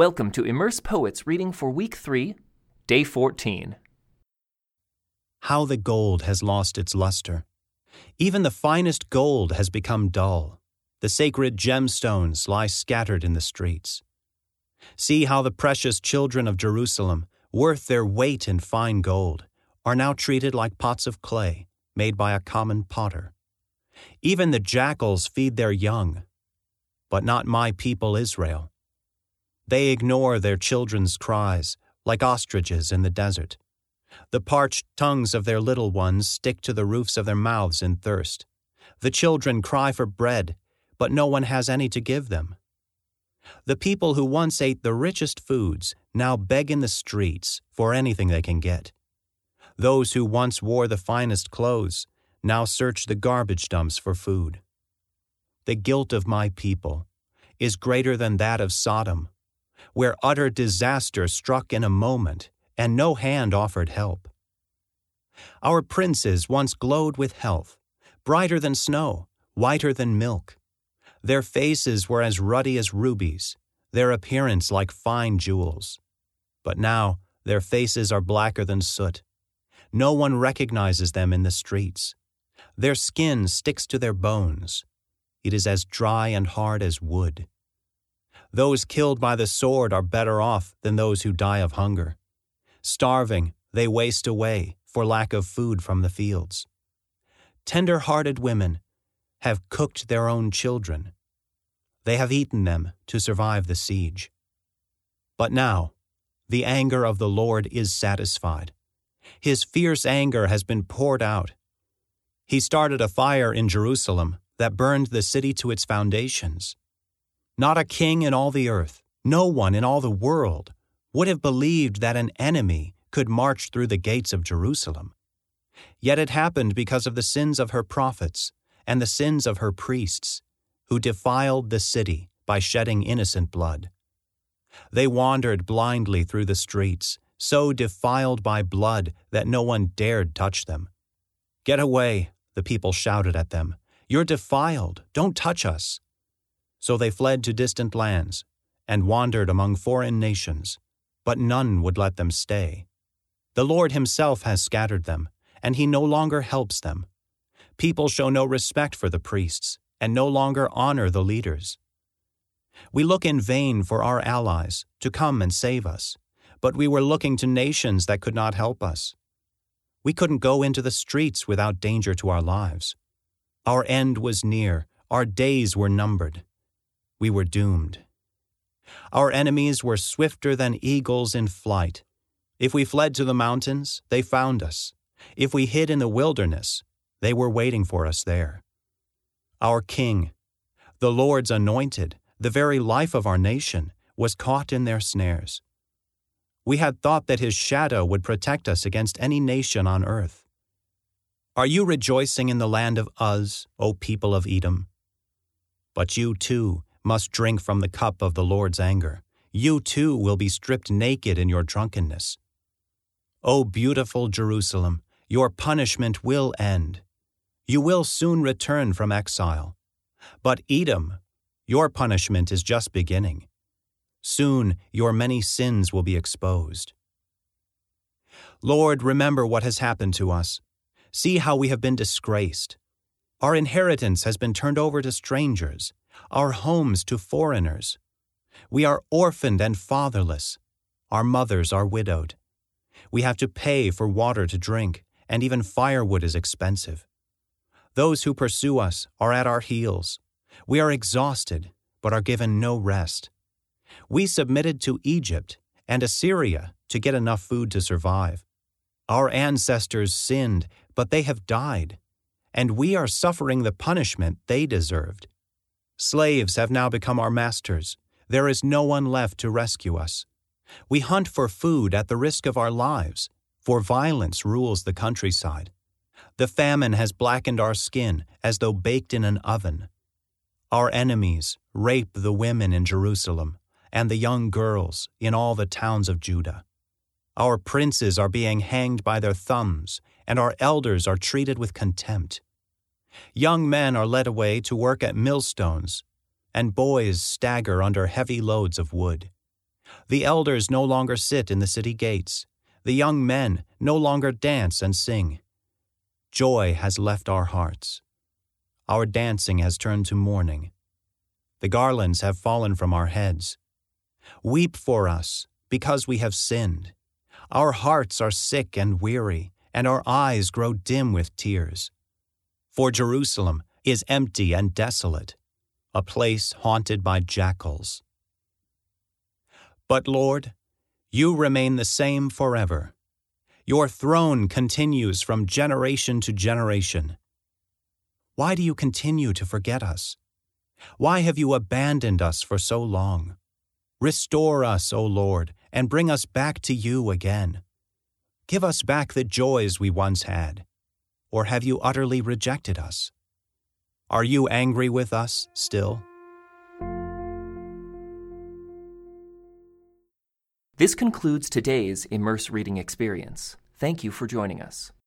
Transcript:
Welcome to Immerse Poets reading for week 3, day 14. How the gold has lost its luster. Even the finest gold has become dull. The sacred gemstones lie scattered in the streets. See how the precious children of Jerusalem, worth their weight in fine gold, are now treated like pots of clay made by a common potter. Even the jackals feed their young, but not my people Israel. They ignore their children's cries like ostriches in the desert. The parched tongues of their little ones stick to the roofs of their mouths in thirst. The children cry for bread, but no one has any to give them. The people who once ate the richest foods now beg in the streets for anything they can get. Those who once wore the finest clothes now search the garbage dumps for food. The guilt of my people is greater than that of Sodom, where utter disaster struck in a moment and no hand offered help. Our princes once glowed with health, brighter than snow, whiter than milk. Their faces were as ruddy as rubies, their appearance like fine jewels. But now their faces are blacker than soot. No one recognizes them in the streets. Their skin sticks to their bones. It is as dry and hard as wood. Those killed by the sword are better off than those who die of hunger. Starving, they waste away for lack of food from the fields. Tender hearted women have cooked their own children. They have eaten them to survive the siege. But now, the anger of the Lord is satisfied. His fierce anger has been poured out. He started a fire in Jerusalem that burned the city to its foundations. Not a king in all the earth, no one in all the world, would have believed that an enemy could march through the gates of Jerusalem. Yet it happened because of the sins of her prophets and the sins of her priests, who defiled the city by shedding innocent blood. They wandered blindly through the streets, so defiled by blood that no one dared touch them. Get away, the people shouted at them. You're defiled. Don't touch us. So they fled to distant lands and wandered among foreign nations, but none would let them stay. The Lord Himself has scattered them, and He no longer helps them. People show no respect for the priests and no longer honor the leaders. We look in vain for our allies to come and save us, but we were looking to nations that could not help us. We couldn't go into the streets without danger to our lives. Our end was near, our days were numbered. We were doomed. Our enemies were swifter than eagles in flight. If we fled to the mountains, they found us. If we hid in the wilderness, they were waiting for us there. Our King, the Lord's anointed, the very life of our nation, was caught in their snares. We had thought that his shadow would protect us against any nation on earth. Are you rejoicing in the land of Uz, O people of Edom? But you too must drink from the cup of the Lord's anger. You too will be stripped naked in your drunkenness. O beautiful Jerusalem, your punishment will end. You will soon return from exile. But Edom, your punishment is just beginning. Soon your many sins will be exposed. Lord, remember what has happened to us. See how we have been disgraced. Our inheritance has been turned over to strangers, our homes to foreigners. We are orphaned and fatherless. Our mothers are widowed. We have to pay for water to drink, and even firewood is expensive. Those who pursue us are at our heels. We are exhausted, but are given no rest. We submitted to Egypt and Assyria to get enough food to survive. Our ancestors sinned, but they have died, and we are suffering the punishment they deserved. Slaves have now become our masters. There is no one left to rescue us. We hunt for food at the risk of our lives, for violence rules the countryside. The famine has blackened our skin as though baked in an oven. Our enemies rape the women in Jerusalem and the young girls in all the towns of Judah. Our princes are being hanged by their thumbs, and our elders are treated with contempt. Young men are led away to work at millstones, and boys stagger under heavy loads of wood. The elders no longer sit in the city gates. The young men no longer dance and sing. Joy has left our hearts. Our dancing has turned to mourning. The garlands have fallen from our heads. Weep for us, because we have sinned. Our hearts are sick and weary, and our eyes grow dim with tears. For Jerusalem is empty and desolate, a place haunted by jackals. But Lord, you remain the same forever. Your throne continues from generation to generation. Why do you continue to forget us? Why have you abandoned us for so long? Restore us, O Lord, and bring us back to you again. Give us back the joys we once had. Or have you utterly rejected us? Are you angry with us still? This concludes today's Immerse Reading Experience. Thank you for joining us.